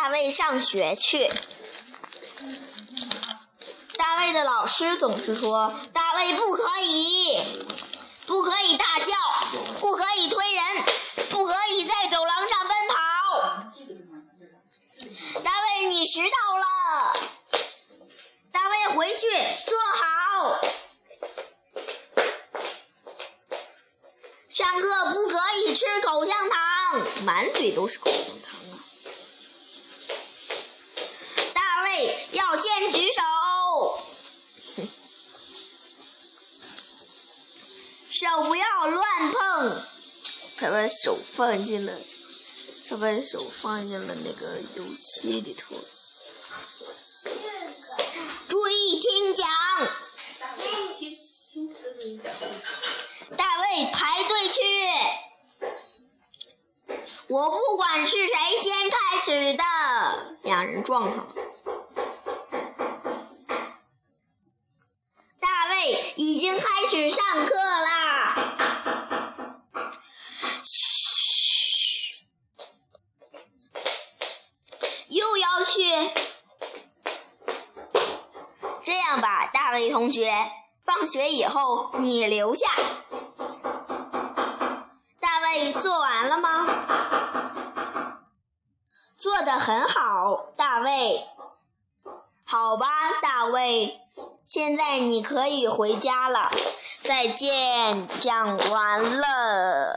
大卫上学去。大卫的老师总是说：“大卫不可以，不可以大叫，不可以推人，不可以在走廊上奔跑。”大卫，你迟到了。大卫，回去坐好。上课不可以吃口香糖，满嘴都是口香糖手不要乱碰。他把手放进了，他把手放进了那个油漆里头。注意听讲。大卫排队去，我不管是谁先开始的，两人撞上了。大卫已经开始上课啦，去，这样吧，大卫同学，放学以后你留下。大卫做完了吗？做的很好，大卫。好吧，大卫，现在你可以回家了。再见，讲完了。